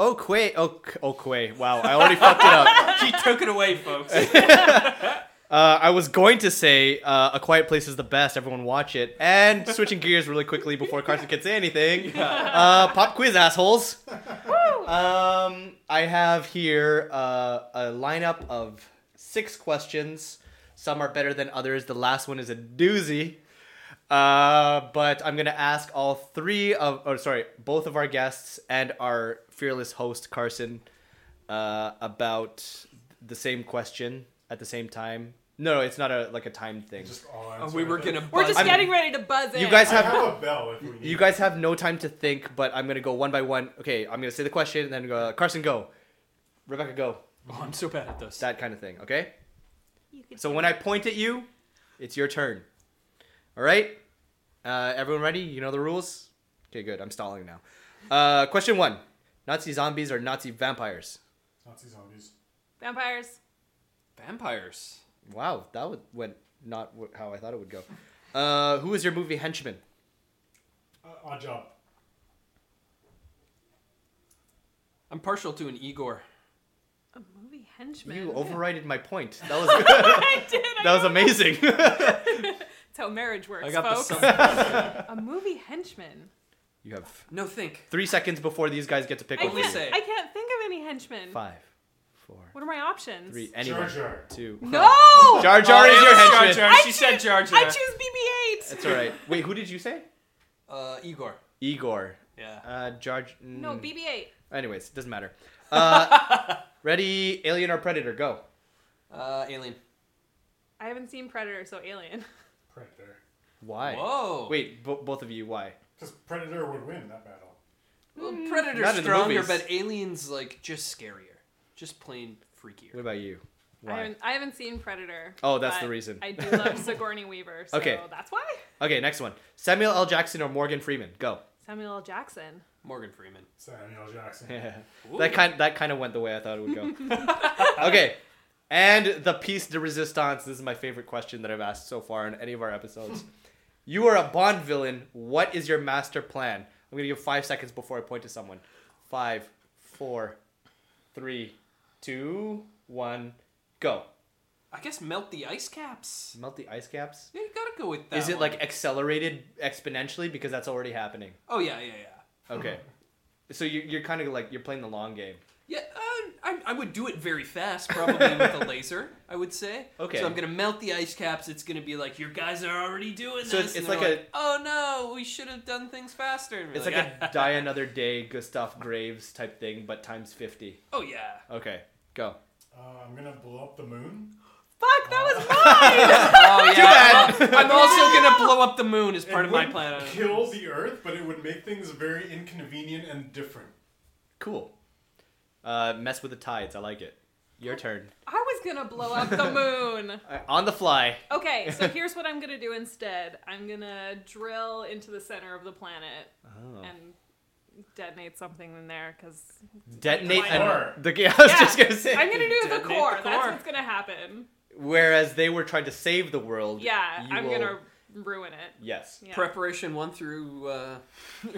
Oh, Quay. Oh, oh, Quay. Wow, I already fucked it up. He took it away, folks. Uh, I was going to say uh, A Quiet Place is the best. Everyone watch it. And switching gears really quickly before Carson can say anything. Uh, pop quiz, assholes. Um, I have here uh, a lineup of six questions. Some are better than others. The last one is a doozy. Uh, but I'm gonna ask all three of, or sorry, both of our guests and our fearless host Carson uh, about the same question at the same time. No, no, it's not a like a time thing. Just all Oh, answer we were gonna. We're buzz just in. getting ready to buzz in. You guys I have have a bell if we need you guys have no time to think, but I'm gonna go one by one. Okay, I'm gonna say the question, and then go Carson go, Rebecca go, Oh, I'm so bad at this. that kind of thing. Okay. You can- So when I point at you, it's your turn. All right. Uh, everyone ready? You know the rules. Okay, good. I'm stalling now. Uh, question one: Nazi zombies or Nazi vampires? Nazi zombies. Vampires. Vampires. Wow, that would, went not how I thought it would go. Uh, who is your movie henchman? Uh, Oddjob. I'm partial to an Igor. A movie henchman. You overrided my point. That was I did. I that was amazing. That's how marriage works, I got folks. the sun. A movie henchman. You have No, think. three seconds before these guys get to pick I one. Only can't, say. I can't think of any henchmen. Five, four, What are my options? three, Jar anyone. Jar. Two. No. Jar Jar Oh, is it your was Jar henchman. Jar. I She said choose- Jar Jar. I choose BB-8. That's all right. Wait, who did you say? Uh, Igor. Igor. Yeah. Uh, Jar. No, mm. BB-8. Anyways, it doesn't matter. Uh, ready? Alien or Predator? Go. Uh, Alien. I haven't seen Predator, so Alien. Predator. Why? Whoa. Wait, bo- both of you. Why? Because Predator would win that battle. Well, mm. Not Predator's in the stronger, movies. but Alien's like just scarier. Just plain freakier. What about you? I Why? haven't, I haven't seen Predator. Oh, that's but the reason. I do love Sigourney Weaver, so Okay. that's why. Okay, next one. Samuel L. Jackson or Morgan Freeman? Go. Samuel L. Jackson. Morgan Freeman. Samuel L. Jackson. that kind that kind of went the way I thought it would go. okay. And the piece de resistance. This is my favorite question that I've asked so far in any of our episodes. You are a Bond villain. What is your master plan? I'm gonna give five seconds before I point to someone. Five, four, three, two, one, go. I guess melt the ice caps. Melt the ice caps. Yeah, you gotta go with that. Is it one. like accelerated exponentially because that's already happening? Oh yeah, yeah, yeah. Okay. So you, you're kind of like you're playing the long game. Yeah, uh, I, I would do it very fast, probably with a laser. I would say. Okay. So I'm gonna melt the ice caps. It's gonna be like your guys are already doing So this. it's- and it's they're like oh no, we should have done things faster. And we're It's like a die another day Gustav Graves type thing, but times fifty. oh yeah. Okay, go. Uh, I'm gonna blow up the moon. Fuck, that was mine! Oh yeah. bad. I'm, I'm also gonna blow up the moon as part It of my wouldn't plan. Kill the Earth, but it would make things very inconvenient and different. Cool. Uh, mess with the tides. I like it. Your turn. I was gonna blow up the moon. On the fly. Okay, so here's what I'm gonna do instead. I'm gonna drill into the center of the planet Oh. and detonate something in there because Detonate. Why an- not? the, I was Yeah, just gonna say. I'm gonna do the core. the That's what's gonna happen. Whereas they were trying to save the world. Yeah, I'm will- gonna ruin it. Yes. Yeah. Preparation one through uh,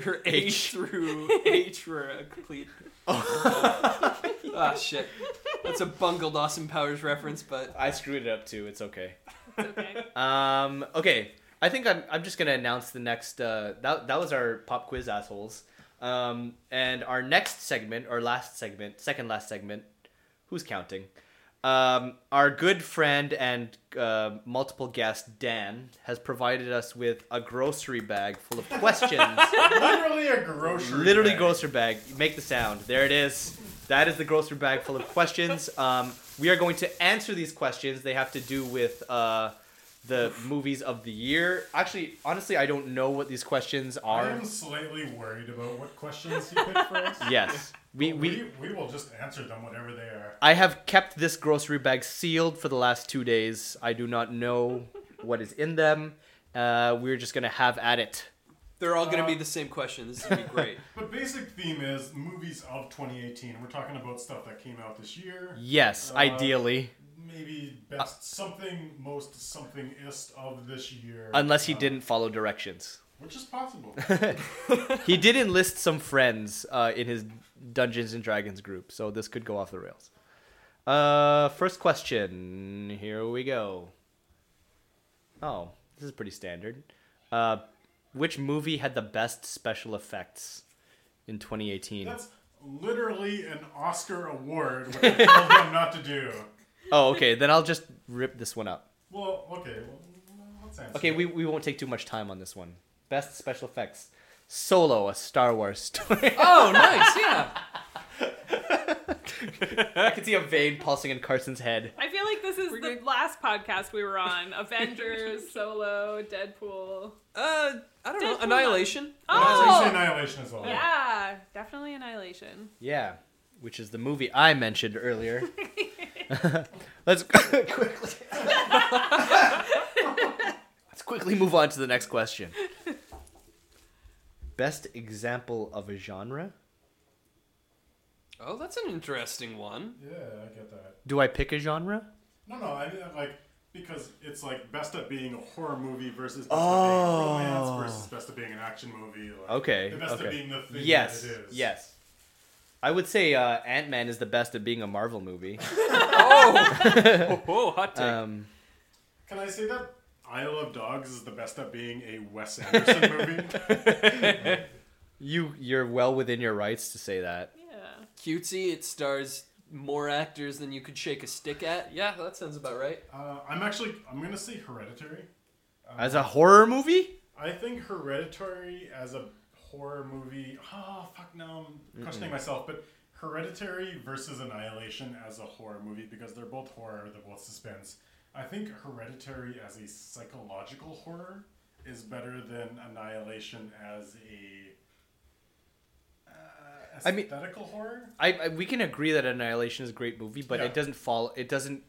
or H, H. through H for a complete. Ah shit, that's a bungled Austin Powers reference, but I screwed it up too. It's okay. It's okay. Um. Okay. I think I'm. I'm just gonna announce the next. Uh. That. That was our pop quiz assholes. Um. And our next segment, or last segment, second last segment. Who's counting? Um. Our good friend and uh, multiple guest Dan has provided us with a grocery bag full of questions. Literally a grocery. Literally bag. grocery bag. Make the sound. There it is. That is the grocery bag full of questions. Um, we are going to answer these questions. They have to do with uh, the movies of the year. Actually, honestly, I don't know what these questions are. I am slightly worried about what questions you picked for us. Yes, we, we, we we will just answer them whatever they are. I have kept this grocery bag sealed for the last two days. I do not know what is in them. Uh, we're just gonna have at it. they're all gonna Uh, be the same question. This is gonna be great. But basic theme is movies of 2018. We're talking about stuff that came out this year. Yes, Uh, ideally, Maybe best something most something ist of this year. unless he Uh, didn't follow directions. which is possible. he did enlist some friends uh, in his Dungeons and Dragons group, so this could go off the rails. Uh, first question. Here we go. Oh, this is pretty standard. Uh, which movie had the best special effects in 2018? That's literally an Oscar award, which I told them not to do. Oh, okay. Then I'll just rip this one up. Well, okay. Well, let's. Okay, we, we won't take too much time on this one. Best special effects. Solo, a Star Wars story. Oh, nice. Yeah. I can see a vein pulsing in Carson's head. I feel like this is We're the good. last podcast we were on. Avengers, Solo, Deadpool. Uh, I don't know. Deadpool. Annihilation. I say Oh! Annihilation as well. Yeah, definitely Annihilation. Yeah, which is the movie I mentioned earlier. Let's quickly. Let's quickly move on to the next question. Best example of a genre? Oh, that's an interesting one. Yeah, I get that. Do I pick a genre? No, no, I mean like because it's like best at being a horror movie versus best Oh. at being oh. romance versus best at being an action movie. Like, Okay. The best okay. at being the thing yes. that it is. Yes. I would say uh, Ant Man is the best at being a Marvel movie. Oh, oh, hot take. Um, Can I say that Isle of Dogs is the best at being a Wes Anderson movie? you you're well within your rights to say that. Yeah. Cutesy. It stars more actors than you could shake a stick at. Yeah, that sounds about right. Uh, I'm actually I'm gonna say Hereditary. Um, As a horror movie? I think Hereditary as a horror movie. Oh fuck, no, I'm questioning myself. But Hereditary versus Annihilation as a horror movie because they're both horror, they're both suspense. I think Hereditary as a psychological horror is better than Annihilation as a uh, I mean- aesthetical horror. I, I we can agree that Annihilation is a great movie, but Yeah. it doesn't fall. It doesn't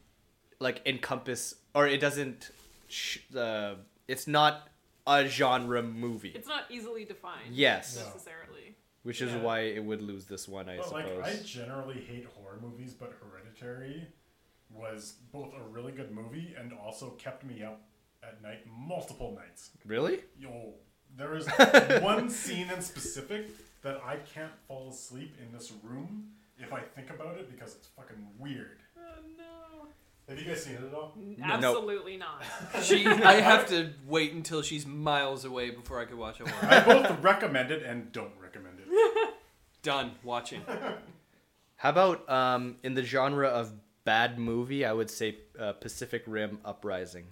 like encompass or it doesn't. Sh- uh, it's not a genre movie, It's not easily defined. Yes. No. Necessarily. which is Yeah. why it would lose this one, I But suppose. like, I generally hate horror movies, but Hereditary was both a really good movie and also kept me up at night multiple nights. really? Yo, there is one scene in specific that I can't fall asleep in this room if I think about it because it's fucking weird. No. Have you guys seen it at all? Absolutely not. She, I have to wait until she's miles away before I can watch it. I both recommend it and don't recommend it. Done watching. How about um, in the genre of bad movie? I would say uh, Pacific Rim Uprising.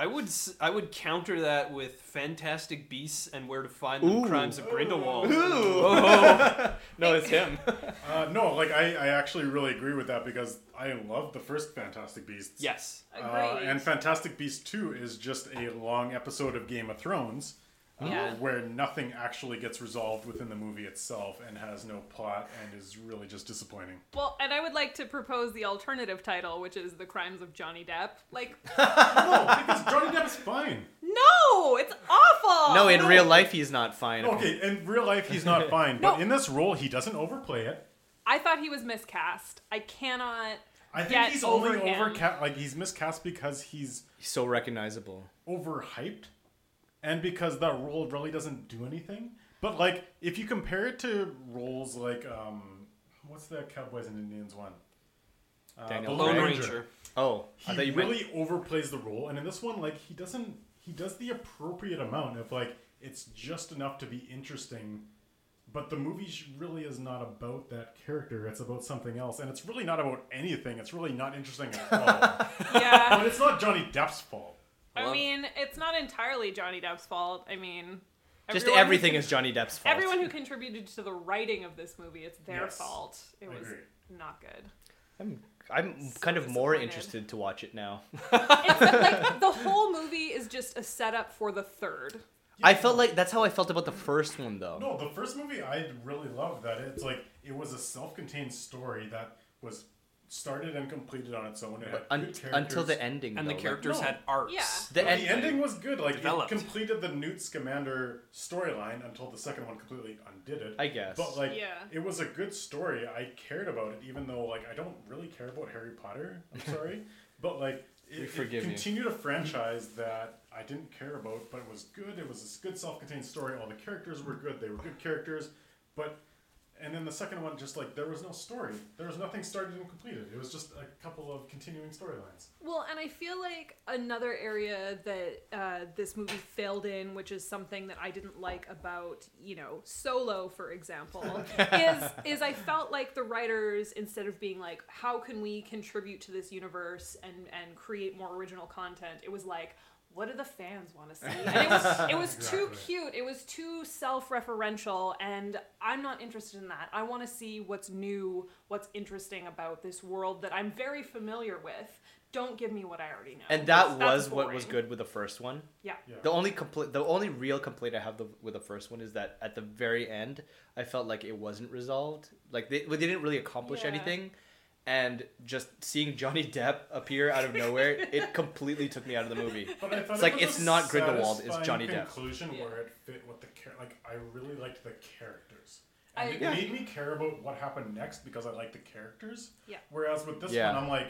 I would s- I would counter that with Fantastic Beasts and Where to Find Them: Ooh. Crimes of Grindelwald. Ooh. Oh, No, it's him. Uh, no, like I, I actually really agree with that because I love the first Fantastic Beasts. yes. Uh, and Fantastic Beasts 2 is just a long episode of Game of Thrones Yeah. where nothing actually gets resolved within the movie itself and has no plot and is really just disappointing. well, and I would like to propose the alternative title, which is The Crimes of Johnny Depp. Like, no, because Johnny Depp is fine. no, it's awful. no, in no. real life he's not fine. Okay, in real life he's not fine, but in this role he doesn't overplay it. I thought he was miscast. I cannot. I think Get he's over him. overcast, like he's miscast because he's He's so recognizable. overhyped and because that role really doesn't do anything. But like if you compare it to roles like um what's the Cowboys and Indians one? Uh, Daniel the Lone Craig. Ranger. Oh, He thought you meant really overplays the role and in this one like he doesn't he does the appropriate amount of like it's just enough to be interesting but the movie really is not about that character it's about something else and it's really not about anything it's really not interesting at all Yeah. but it's not johnny depp's fault I Well- mean, it's not entirely Johnny Depp's fault. I mean, just everyone everything con- is Johnny Depp's fault. Everyone who contributed to the writing of this movie, it's their Yes, fault. It I was agree. not good. I'm I'm So kind of more interested to watch it now. It's like the whole movie is just a setup for the third. I felt like that's how I felt about the first one though. No, the first movie I really loved that it's like it was a self-contained story that was started and completed on its own. It had Un- good until the ending. And the though, characters No. had arcs. Yeah. The, But end- the ending was good. Like Developed. it completed the Newt Scamander storyline until the second one completely undid it. I guess. But like, Yeah. it was a good story. I cared about it, even though like I don't really care about Harry Potter. I'm sorry, but like it, We it forgive you. continued a franchise that I didn't care about, but it was good. It was a good self-contained story. All the characters were good. They were good characters, but and then the second one, just like there was no story. There was nothing started and completed. It was just a couple of continuing storylines. Well, and I feel like another area that uh, this movie failed in, which is something that I didn't like about, you know, Solo, for example, is is I felt like the writers, instead of being like, how can we contribute to this universe and and create more original content, it was like. What do the fans want to see? And it was, it was too cute. It was too self-referential, and I'm not interested in that. I want to see what's new, what's interesting about this world that I'm very familiar with. Don't give me what I already know. And that That's was what was good with the first one. Yeah. Yeah. The only compl- the only real complaint I have the, with the first one is that at the very end, I felt like it wasn't resolved. Like they, they didn't really accomplish Yeah. anything, and just seeing Johnny Depp appear out of nowhere, it completely took me out of the movie. But I thought It's it like, was it's a not Grindelwald, it's satisfying Johnny Depp. Conclusion Yeah. where it fit with the char- like I really liked the characters. I- And it Yeah. made me care about what happened next because I like the characters. Yeah. Whereas with this Yeah. one, I'm like,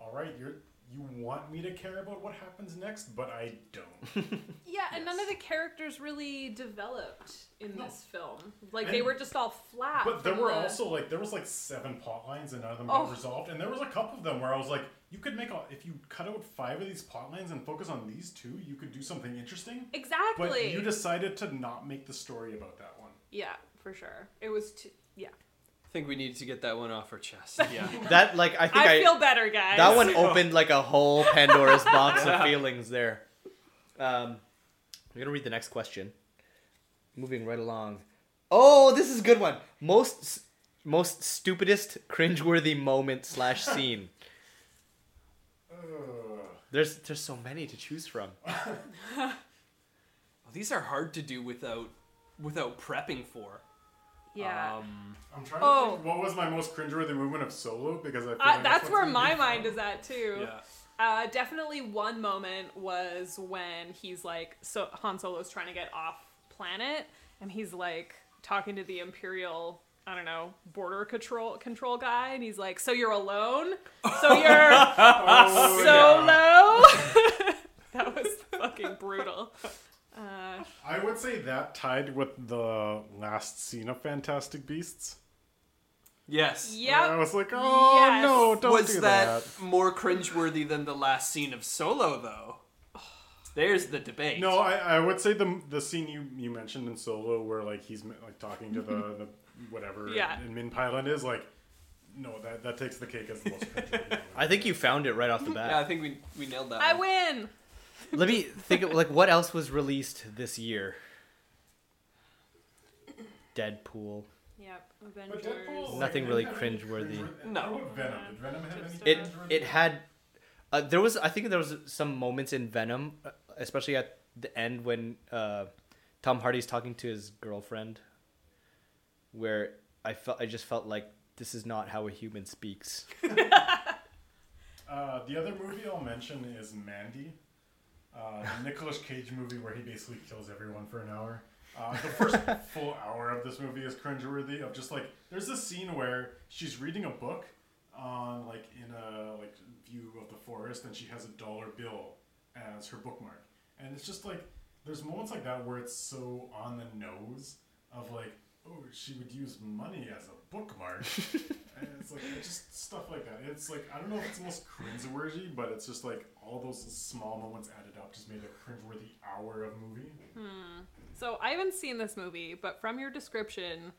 all right, you're you want me to care about what happens next, but I don't. Yeah, and none of the characters really developed in No. this film. Like they were just all flat. But there were the- also like there was like seven plot lines and none of them Oh. got resolved. And there was a couple of them where I was like, you could make a if you cut out five of these plot lines and focus on these two, you could do something interesting. Exactly. But you decided to not make the story about that one. yeah, for sure. It was too. Yeah, I think we need to get that one off our chest. Yeah. That like I think I, I, feel better, guys. that one opened like a whole Pandora's box of feelings there. Um, I'm gonna read the next question. Moving right along. Oh, this is a good one. Most most stupidest cringeworthy moment slash scene. There's there's so many to choose from. Well, these are hard to do without without prepping for. Yeah. Um, I'm trying Oh. to think what was my most cringeworthy movement of Solo because I feel Uh, like that's what's where my mind fun. is at too. yeah. Uh, definitely one moment was when he's like, so Han Solo's trying to get off planet, and he's like talking to the Imperial, I don't know, border control control guy, and he's like, "So you're alone? So you're Oh, solo?" that was fucking brutal. Uh, I would say that tied with the last scene of Fantastic Beasts. Yes. Yeah. I was like, oh Yes. no, don't Was do that, that. more cringeworthy than the last scene of Solo, though? There's the debate. No, I, I would say the the scene you, you mentioned in Solo where like he's like talking to the, the whatever Yeah. in Min Pilot is like, no, that that takes the cake as the most cringeworthy. moment. I think you found it right off the bat. Yeah, I think we we nailed that. I one. win. Let me think of like what else was released this year. Deadpool. Yep. Avengers. Deadpool, Nothing really didn't cringeworthy. cringeworthy- No. Venom? Did Venom have any? It it had uh, there was I think there was some moments in Venom, uh, especially at the end when uh, Tom Hardy's talking to his girlfriend, where I felt I just felt like this is not how a human speaks. Uh, the other movie I'll mention is Mandy, uh, the Nicolas Cage movie where he basically kills everyone for an hour. Uh, the first full hour of this movie is cringeworthy. Of just like, there's this scene where she's reading a book on like in a like view of the forest, and she has a dollar bill as her bookmark, and it's just like there's moments like that where it's so on the nose of like, oh, she would use money as a bookmark. And it's like it's just stuff like that. It's like I don't know if it's almost most cringeworthy, but it's just like all those small moments added up just made a cringeworthy hour of movie. Hmm. So I haven't seen this movie, but from your description,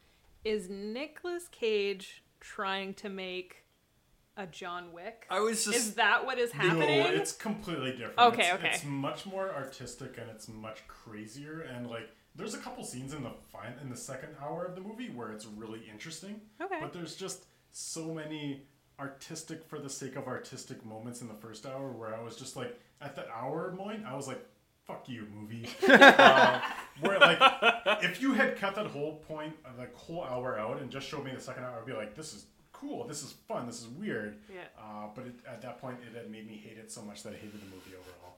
is Nicolas Cage trying to make a John Wick? I was just Is that what is happening? No, it's completely different. Okay, it's, okay. It's much more artistic and it's much crazier and like there's a couple scenes in the fine in the second hour of the movie where it's really interesting. Okay. But there's just so many artistic for the sake of artistic moments in the first hour where I was just like at the hour point I was like fuck you movie uh, where like if you had cut that whole point uh, like whole hour out and just showed me the second hour I'd be like this is cool this is fun this is weird Yeah. uh, but it, at that point it had made me hate it so much that I hated the movie overall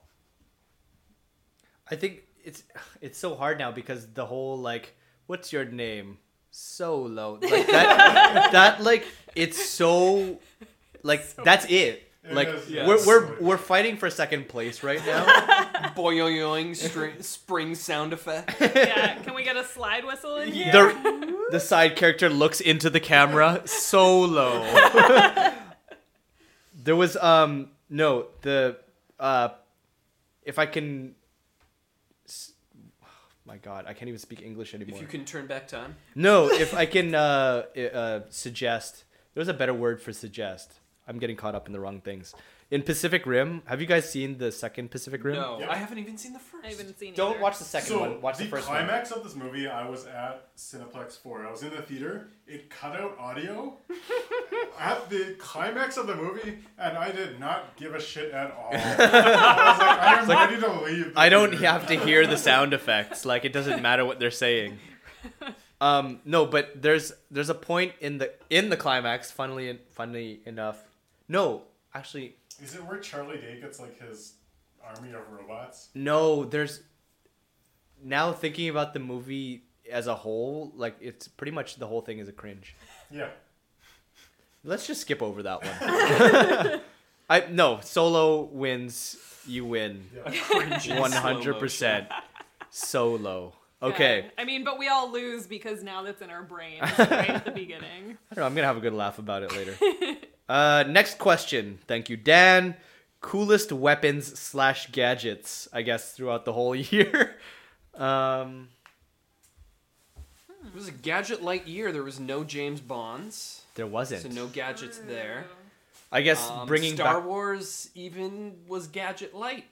I think it's it's so hard now because the whole like what's your name solo like that that like it's so like that's it It like is, yeah. we're we're we're fighting for second place right now. Boing string, spring sound effect. yeah, can we get a slide whistle in here? the the side character looks into the camera so low. there was um no the uh if I can s- my god I can't even speak English anymore. If you can turn back time. No, if I can uh, uh, suggest, there's a better word for suggest. I'm getting caught up in the wrong things. In Pacific Rim, have you guys seen the second Pacific Rim? No, Yeah. I haven't even seen the first. I haven't seen Don't either. watch the second so one. Watch the, the first one. climax of this movie, I was at Cineplex 4. I was in the theater. It cut out audio at the climax of the movie, and I did not give a shit at all. I was like, I am ready to leave. the I don't theater. have to hear the sound effects. Like it doesn't matter what they're saying. Um, no, but there's there's a point in the in the climax. Funnily funnily enough, no, actually Is it where Charlie Day gets like his army of robots? No, there's now thinking about the movie as a whole, like it's pretty much the whole thing is a cringe. Yeah. Let's just skip over that one. I no, solo wins, you win. Yeah. Cringe in One slow hundred motion. percent. Solo. Yeah. Okay. I mean, but we all lose because now that's in our brain right at the beginning. I don't know, I'm gonna have a good laugh about it later. Uh next question. Thank you, Dan. Coolest weapons slash gadgets, I guess, throughout the whole year. um It was a gadget light year. There was no James Bonds, there wasn't. so no gadgets there. I guess Um, bringing Star back Wars even was gadget light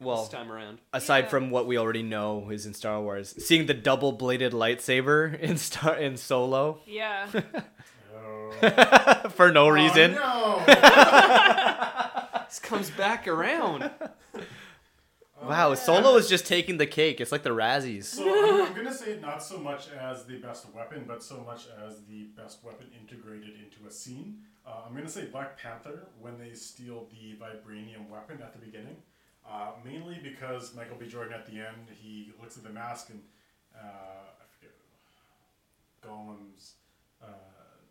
well this time around. aside Yeah. from what we already know is in Star Wars, seeing the double bladed lightsaber in Star in Solo Yeah. Oh. for no reason. Oh, no. This comes back around. Wow, Solo is just taking the cake. It's like the Razzies. So I'm, I'm gonna say not so much as the best weapon, but so much as the best weapon integrated into a scene. Uh, I'm gonna say Black Panther when they steal the vibranium weapon at the beginning, uh, mainly because Michael B. Jordan at the end he looks at the mask and uh, I forget Gollum's uh,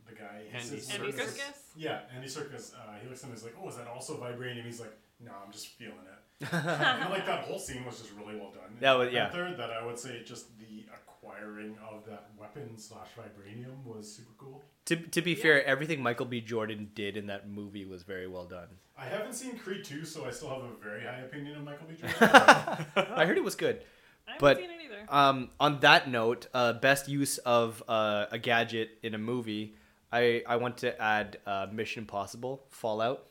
the guy. Andy says- Andy Serkis? Serkis? Yeah, Andy Serkis. Uh, he looks at him. He's like, "Oh, is that also vibranium?" He's like, "No, I'm just feeling it." and like that whole scene was just really well done. That was- yeah. Third, that I would say just the acquiring of that weapon slash vibranium was super cool. To, to be fair, everything Michael B. Jordan did in that movie was very well done. I haven't seen Creed 2, so I still have a very high opinion of Michael B. Jordan. I heard it was good. I haven't But- seen it either. Um, on that note, uh, best use of uh, a gadget in a movie, I, I want to add uh, Mission Impossible Fallout,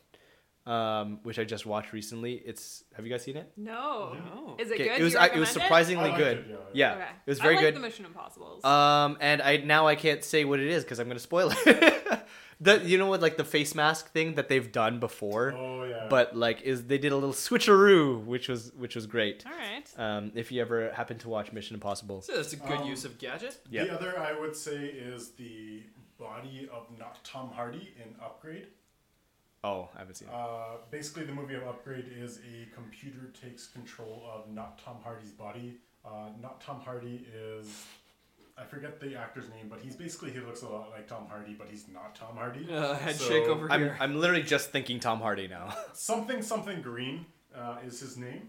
um, which I just watched recently. It's have you guys seen it? No. No. Is it Okay, good? It was Do you I- it recommend was surprisingly I liked good. it, yeah. yeah, Okay. it was very I like good. the Mission Impossibles. Um, and I now I can't say what it is because I'm gonna spoil it. the you know what like the face mask thing that they've done before, Oh yeah. but like is they did a little switcheroo, which was which was great. All right. Um, if you ever happen to watch Mission Impossible, So that's a good Um, use of gadget. yeah. the other I would say is the body of not Tom Hardy in Upgrade. Oh, I haven't seen it. Uh, basically, the movie of Upgrade is a computer takes control of not Tom Hardy's body. Uh, not Tom Hardy is. I forget the actor's name, but he's basically he looks a lot like Tom Hardy, but he's not Tom Hardy. Uh, head So, shake over I'm here. I'm literally just thinking Tom Hardy now. Something something Green uh, is his name.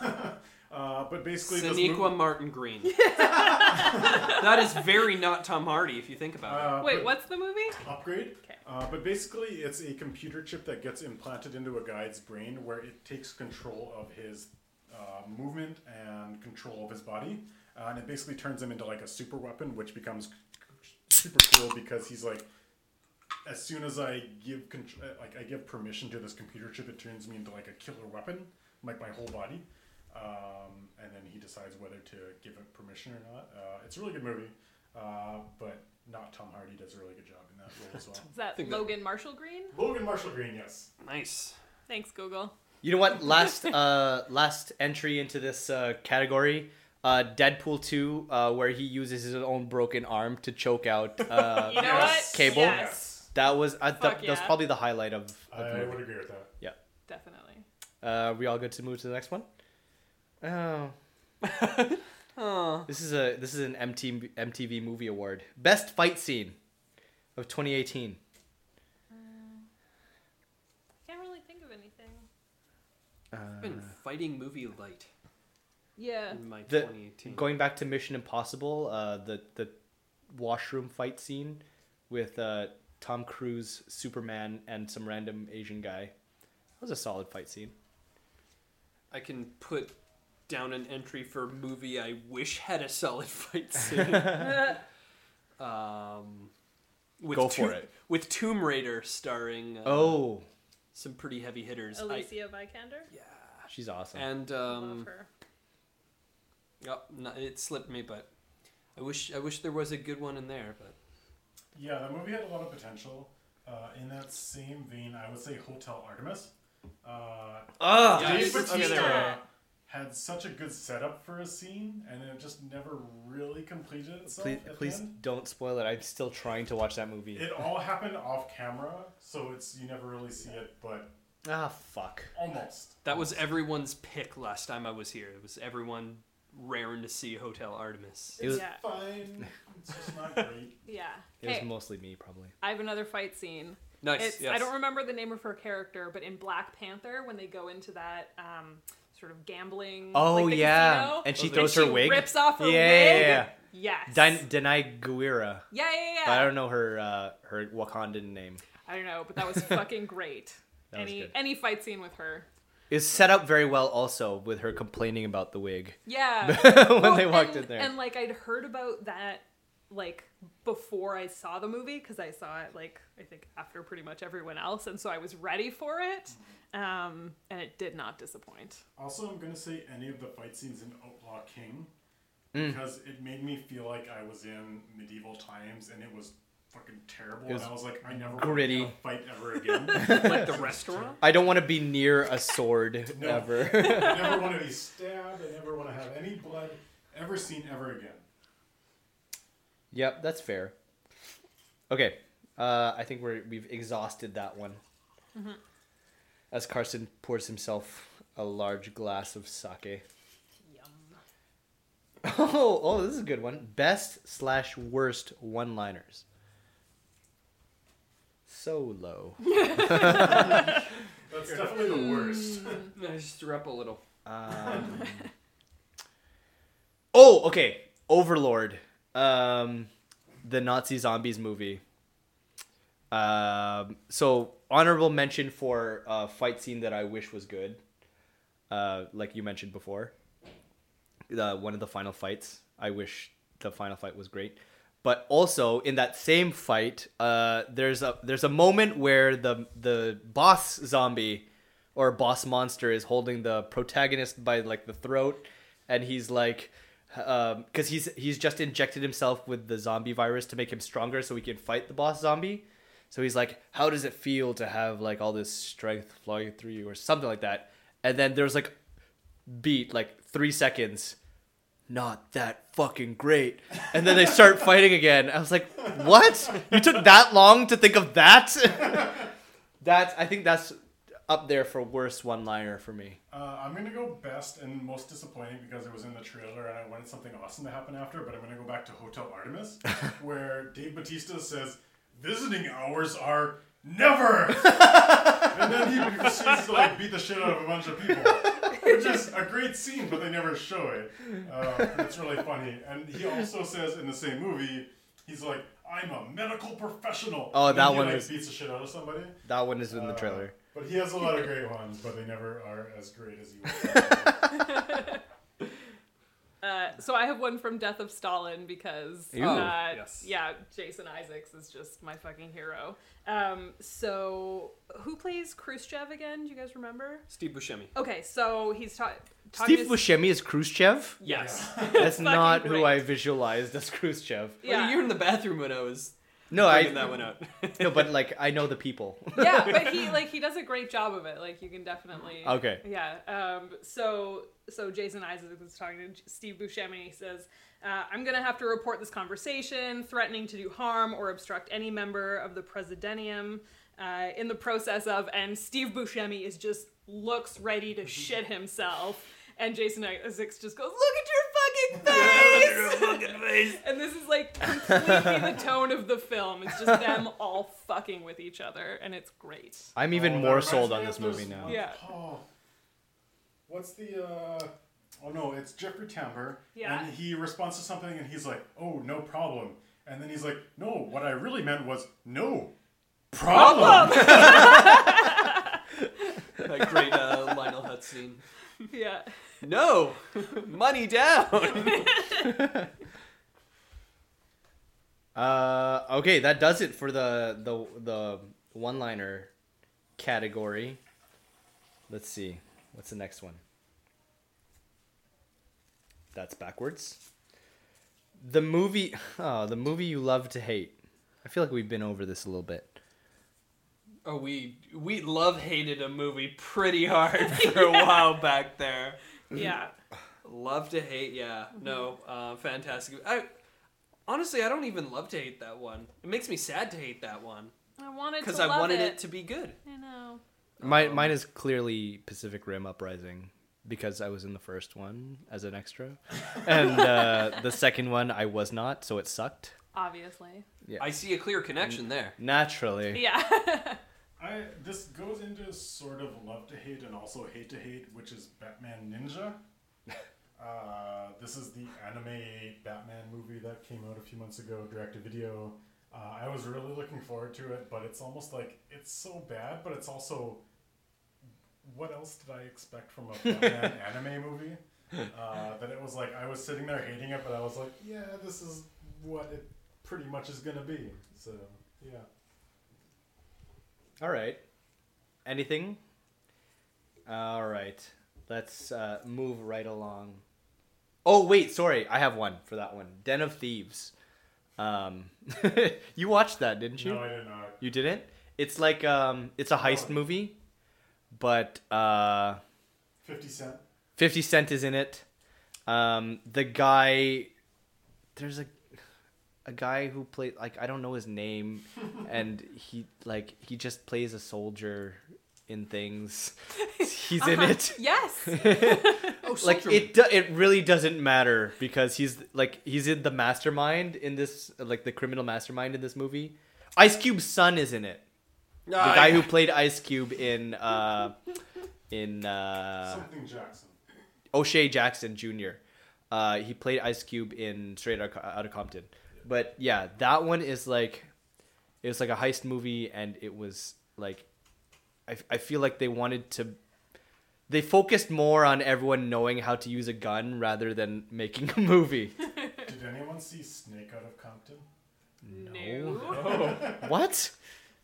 uh, but basically, this Saniqua movie, Martin Green. that is very not Tom Hardy if you think about it. uh, Wait, what's the movie? Upgrade. Okay. Uh, but basically, it's a computer chip that gets implanted into a guy's brain where it takes control of his uh, movement and control of his body. Uh, and it basically turns him into like a super weapon, which becomes super cool because he's like, as soon as I give contr- uh, like I give permission to this computer chip, it turns me into like a killer weapon, like my whole body. Um, and then he decides whether to give it permission or not. Uh, it's a really good movie, uh, but not Tom Hardy does a really good job in that role as well. Is that think that- Logan Marshall Green? Logan Marshall Green, yes. Nice. Thanks, Google. You know what? Last uh last entry into this uh, category, uh, Deadpool two, uh, where he uses his own broken arm to choke out. Uh, You know Yes. what? Cable? Yes, That was uh, Fuck that, that was probably the highlight of. of the I movie. would agree with that. Yeah, definitely. Uh, we all good to move to the next one? Oh, Oh. this is a this is an MTV MTV Movie Award. Best fight scene of 2018. I can't really think of anything. Uh, I've been fighting movie light Yeah. in my The- 2018. Going back to Mission Impossible, uh, the the washroom fight scene with uh, Tom Cruise, Superman, and some random Asian guy. That was a solid fight scene. I can put down an entry for movie I wish had a solid fight scene. um, with Go for Tomb- it. With Tomb Raider starring uh, Oh, some pretty heavy hitters. I- Alicia Vikander. yeah. she's awesome. And Love um, her. oh, no, it slipped me, but I wish I wish there was a good one in there. But Yeah, the movie had a lot of potential. Uh, in that same vein, I would say Hotel Artemis. Uh, Ugh. Yeah, Dave it's- okay, there we go. Had such a good setup for a scene, and it just never really completed itself. please, at please the end. don't spoil it. I'm still trying to watch that movie. It all happened off camera, so it's you never really see it, but ah, fuck. almost. that was everyone's pick last time I was here. It was everyone raring to see Hotel Artemis. It was- yeah. fine. It's just not great. Yeah. It was mostly me, probably. I have another fight scene. Nice. Yes. I don't remember the name of her character, but in Black Panther, when they go into that um, sort of gambling, Oh like the yeah, casino, and she they- throws she her wig. rips off her yeah, wig. yeah, yeah. Yes. Den- Danai Gurira. yeah, yeah, yeah. But I don't know her uh, her Wakandan name. I don't know, but that was fucking great. That was any good. any fight scene with her. Is set up very well also with her complaining about the wig Yeah. when Well, they walked and, in there. And like I'd heard about that like before I saw the movie because I saw it like I think after pretty much everyone else, and so I was ready for it. Um, and it did not disappoint. Also, I'm gonna say any of the fight scenes in Outlaw King Mm. because it made me feel like I was in medieval times, and it was fucking terrible. It was and I was like, I never gritty. want to fight ever again. like the restaurant. I don't want to be near a sword No. ever. I never want to be stabbed. I never want to have any blood ever seen ever again. Yep, that's fair. Okay, uh, I think we're we've exhausted that one. As Carson pours himself a large glass of sake. Yum. Oh, oh, this is a good one. Best slash worst one-liners. So low. That's definitely the worst. I just threw up a little. Um, oh, okay. Overlord. Um, the Nazi zombies movie. Um, so honorable mention for a fight scene that I wish was good. Uh, like you mentioned before. The one of the final fights. I wish the final fight was great. But also in that same fight, uh, there's a there's a moment where the the boss zombie or boss monster is holding the protagonist by like the throat, and he's like, Um, because he's he's just injected himself with the zombie virus to make him stronger so he can fight the boss zombie. So he's like, how does it feel to have like all this strength flowing through you or something like that? And then there's like beat like three seconds not that fucking great. And then they start fighting again. I was like, what? You took that long to think of that? that's I think that's up there for worst one liner for me. Uh, I'm gonna go best and most disappointing because it was in the trailer and I wanted something awesome to happen after. But I'm gonna go back to Hotel Artemis, where Dave Batista says visiting hours are never, and then he proceeds to like beat the shit out of a bunch of people, which is a great scene, but they never show it. Uh, it's really funny, and he also says in the same movie, he's like, "I'm a medical professional." Oh, that he, one like, is- beats the shit out of somebody. That one is in the Uh, trailer. But he has a lot of great ones, but they never are as great as you would. Uh, so I have one from Death of Stalin because Ooh. uh, Yes. yeah, Jason Isaacs is just my fucking hero. Um, so who plays Khrushchev again? Do you guys remember? Steve Buscemi. Okay, so he's ta- talking Steve to Buscemi is Khrushchev? Yes. That's Fucking not who. I visualized as Khrushchev. Yeah. Yeah. you were in the bathroom when I was No, I bringing that one out. no, but like I know the people. yeah, but he like he does a great job of it. Like you can definitely Okay. Yeah. Um, so so Jason Isaacs was talking to Steve Buscemi. He says, uh, "I'm gonna have to report this conversation, threatening to do harm or obstruct any member of the Presidium." Uh, in the process of, and Steve Buscemi is just looks ready to shit himself, and Jason Isaacs just goes, "Look at your fucking face!" And this is like completely the tone of the film. It's just them all fucking with each other, and it's great. I'm even Oh, more sold on this movie now. ones- Yeah. Oh, what's the uh oh no, it's Jeffrey Tambor. Yeah. And he responds to something and he's like, Oh, no problem. And then he's like, No, what I really meant was no problem. That great uh, Lionel Hutz scene. yeah. No, money down. Uh, okay, that does it for the the the one liner category. Let's see, what's the next one? That's backwards. The movie, oh, the movie you love to hate. I feel like we've been over this a little bit. Oh, we we love hated a movie pretty hard for a while back there. Yeah. Love to hate, yeah. No, uh, fantastic. I honestly, I don't even love to hate that one. It makes me sad to hate that one I wanted to because love I wanted it. it to be good. I know. Mine, Um, mine is clearly Pacific Rim Uprising because I was in the first one as an extra, and uh, the second one I was not, so it sucked. Obviously. Yeah, I see a clear connection there. naturally. Yeah. I this goes into sort of love to hate and also hate to hate, which is Batman Ninja. uh, this is the anime Batman movie that came out a few months ago, direct to video. Uh, I was really looking forward to it, but it's almost like it's so bad, but it's also what else did I expect from a Batman anime movie? Uh, that it was like I was sitting there hating it, but I was like, yeah, this is what it pretty much is gonna be. So yeah. All right. Anything? All right. Let's uh, move right along. Oh wait, sorry, I have one for that one. Den of Thieves. Um, you watched that, didn't you? No, I did not. You didn't? It's like um, it's a heist movie, but uh, Fifty Cent. Fifty Cent is in it. Um, the guy, there's a a guy who played like I don't know his name, and he like he just plays a soldier in things. He's in Uh-huh. it. Yes. Oh, Like it, do, it really doesn't matter because he's like he's in the mastermind in this like the criminal mastermind in this movie. Ice Cube's son is in it. The guy yeah. who played Ice Cube in uh, in uh, Something Jackson. O'Shea Jackson Jr. Uh, he played Ice Cube in Straight Outta Outta Compton. But yeah, that one is like, it was like a heist movie, and it was like, I, I feel like they wanted to, they focused more on everyone knowing how to use a gun rather than making a movie. Did anyone see Snake Out of Compton? no. what?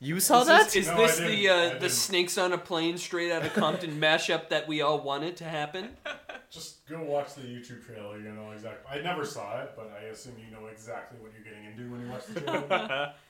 You saw Is that? this, is No, this the uh, the snakes on a plane straight out of Compton mashup that we all wanted to happen? Just go watch the YouTube trailer. You know exactly. I never saw it, but I assume you know exactly what you're getting into when you watch the trailer.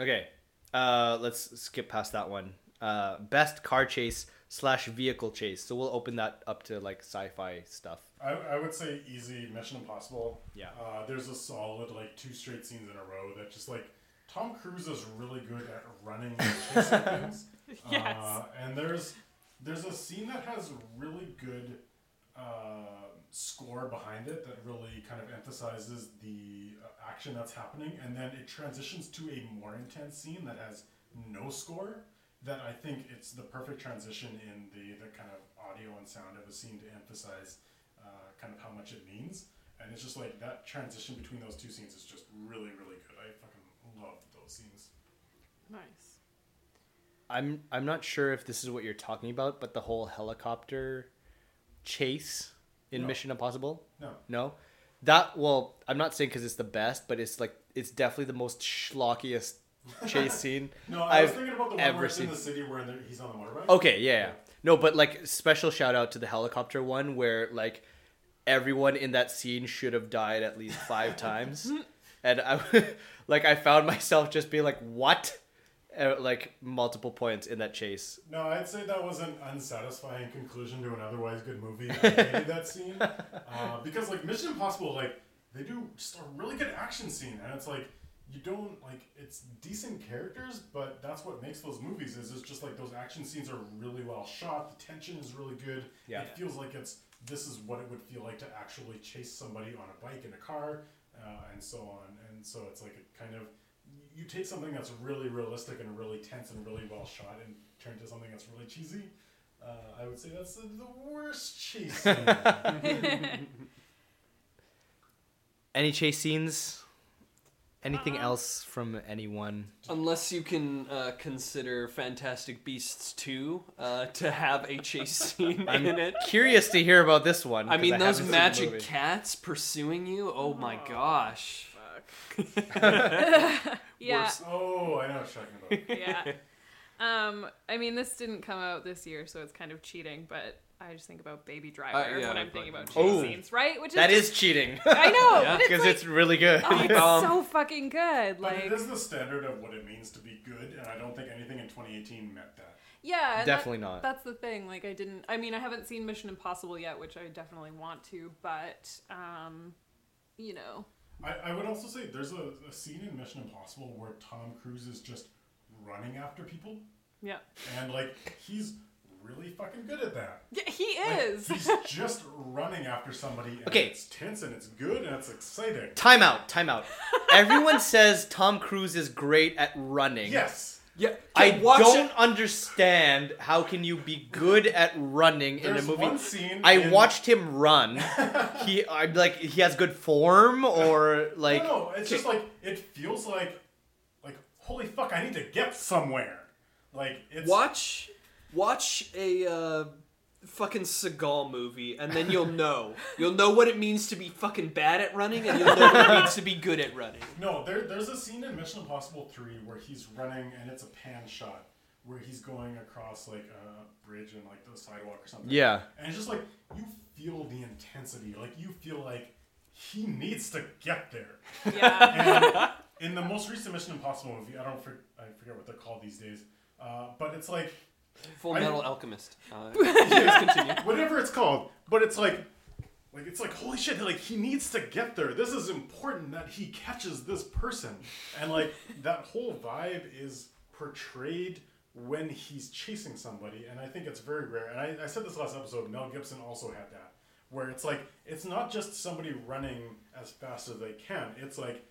Okay, uh, let's skip past that one. Uh, best car chase slash vehicle chase. So we'll open that up to like sci-fi stuff. I, I would say easy Mission Impossible. Yeah. Uh, there's a solid like two straight scenes in a row that just like Tom Cruise is really good at running and chasing things. Yes. Uh, and there's there's a scene that has really good uh, score behind it that really kind of emphasizes the uh, action that's happening, and then it transitions to a more intense scene that has no score. That I think it's the perfect transition in the the kind of audio and sound of a scene to emphasize uh, kind of how much it means. And it's just like that transition between those two scenes is just really, really good. I fucking love those scenes. nice. I'm I'm not sure if this is what you're talking about, but the whole helicopter chase in No. Mission Impossible. No. No, that well, I'm not saying because it's the best, but it's like it's definitely the most schlockiest chase scene. No, I was I've thinking about the one ever where it's seen. in the city where he's on the motorbike. Okay, yeah, yeah. No, but like special shout out to the helicopter one where like everyone in that scene should have died at least five times, and I like I found myself just being like, what, uh, like multiple points in that chase. No, I'd say that was an unsatisfying conclusion to an otherwise good movie. I hated that scene uh, because, like, Mission Impossible, like they do just a really good action scene, and it's like you don't like it's decent characters, but that's what makes those movies. Is it's just like those action scenes are really well shot. The tension is really good. Yeah. It feels like it's this is what it would feel like to actually chase somebody on a bike in a car, uh, and so on. And so it's like it kind of you take something that's really realistic and really tense and really well shot and turn it to something that's really cheesy. Uh, I would say that's the, the worst chase scene. Any chase scenes? Anything else from anyone? Unless you can uh, consider Fantastic Beasts 2 uh, to have a chase scene I'm in it. curious to hear about this one. I mean, haven't those magic cats pursuing you. Oh my gosh. Yeah. Worse. oh, I know what you're talking about. yeah. Um, I mean, this didn't come out this year, so it's kind of cheating. But I just think about Baby Driver Uh, yeah, when I'm thinking about chase Oh. scenes, right? Which is That just, is cheating I know, Yeah. it's because like, it's really good. oh, it's Um, so fucking good. But Like, it is the standard of what it means to be good, and I don't think anything in 2018 met that. yeah, Definitely that- not. That's the thing. Like, I didn't. I mean, I haven't seen Mission Impossible yet, which I definitely want to. But, um, you know, I, I would also say there's a, a scene in Mission Impossible where Tom Cruise is just running after people, yeah, and like he's really fucking good at that. yeah, he Like, is. he's just running after somebody, and Okay. it's tense and it's good and it's exciting. Time out. Time out. Everyone says Tom Cruise is great at running. Yes, Yeah, I don't it. understand how can you be good at running in a movie. one scene. I in- watched him run. he, I'm like, he has good form, or like, no, no, it's just like it feels like, like holy fuck, I need to get somewhere. Like it's Watch, watch a uh, fucking Seagal movie, and then you'll know. You'll know what it means to be fucking bad at running, and you'll know what it means to be good at running. No, there, there's a scene in Mission Impossible 3 where he's running and it's a pan shot where he's going across like a bridge and like the sidewalk or something. yeah, And it's just like you feel the intensity. Like you feel like he needs to get there. yeah. And in the most recent Mission Impossible movie, I don't for, I forget what they're called these days. Uh, but it's like Full I- Metal Alchemist. Uh, please continue. whatever it's called, but it's like like it's like holy shit, like he needs to get there. This is important that he catches this person. And like that whole vibe is portrayed when he's chasing somebody, and I think it's very rare. And I, I said this last episode, Mel Gibson also had that. Where it's like it's not just somebody running as fast as they can. It's like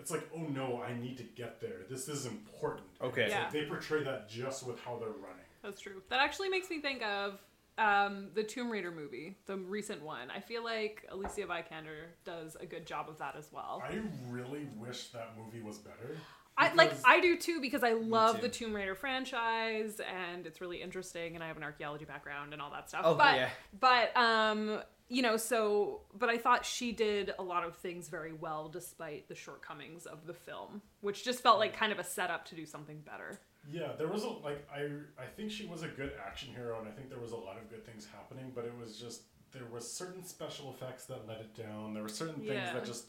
it's like, oh no, I need to get there. This is important. Okay. It's like Yeah. they portray that just with how they're running. That's true. That actually makes me think of um, the Tomb Raider movie, the recent one. I feel like Alicia Vikander does a good job of that as well. I really wish that movie was better. I like I do too because I love too. the Tomb Raider franchise and it's really interesting and I have an archaeology background and all that stuff. Oh, but yeah. but um you know so but I thought she did a lot of things very well despite the shortcomings of the film, which just felt like kind of a setup to do something better. Yeah, there was a like I I think she was a good action hero, and I think there was a lot of good things happening. But it was just there was certain special effects that let it down. There were certain things Yeah. that just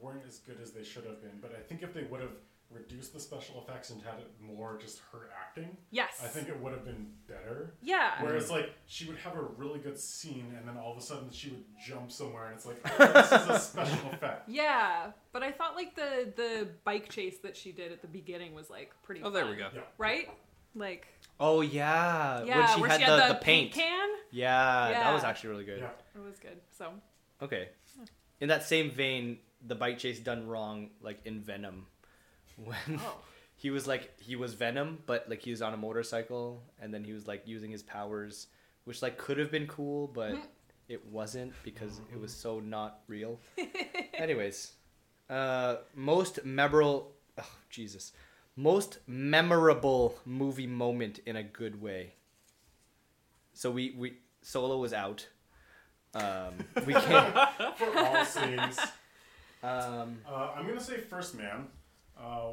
weren't as good as they should have been. But I think if they would have reduced the special effects and had it more just her acting, Yes. I think it would have been better. Yeah. Whereas like she would have a really good scene, and then all of a sudden she would jump somewhere, and it's like oh, this is a special effect. Yeah, but I thought like the the bike chase that she did at the beginning was like pretty. Oh, there we fun, go. Yeah. Right? Like oh yeah, yeah, when she where had, she the, had the, paint. can. Yeah, that was actually really good. Yeah. It was good. So Okay. In that same vein, the bike chase done wrong, like in Venom, when oh he was like he was Venom, but like he was on a motorcycle, and then he was like using his powers, which like could have been cool, but it wasn't because it was so not real. Anyways, uh, most memorable, oh, Jesus, most memorable movie moment in a good way. So we we Solo was out. Um, we can't. For all scenes. Um, Uh, I'm gonna say First Man. Uh,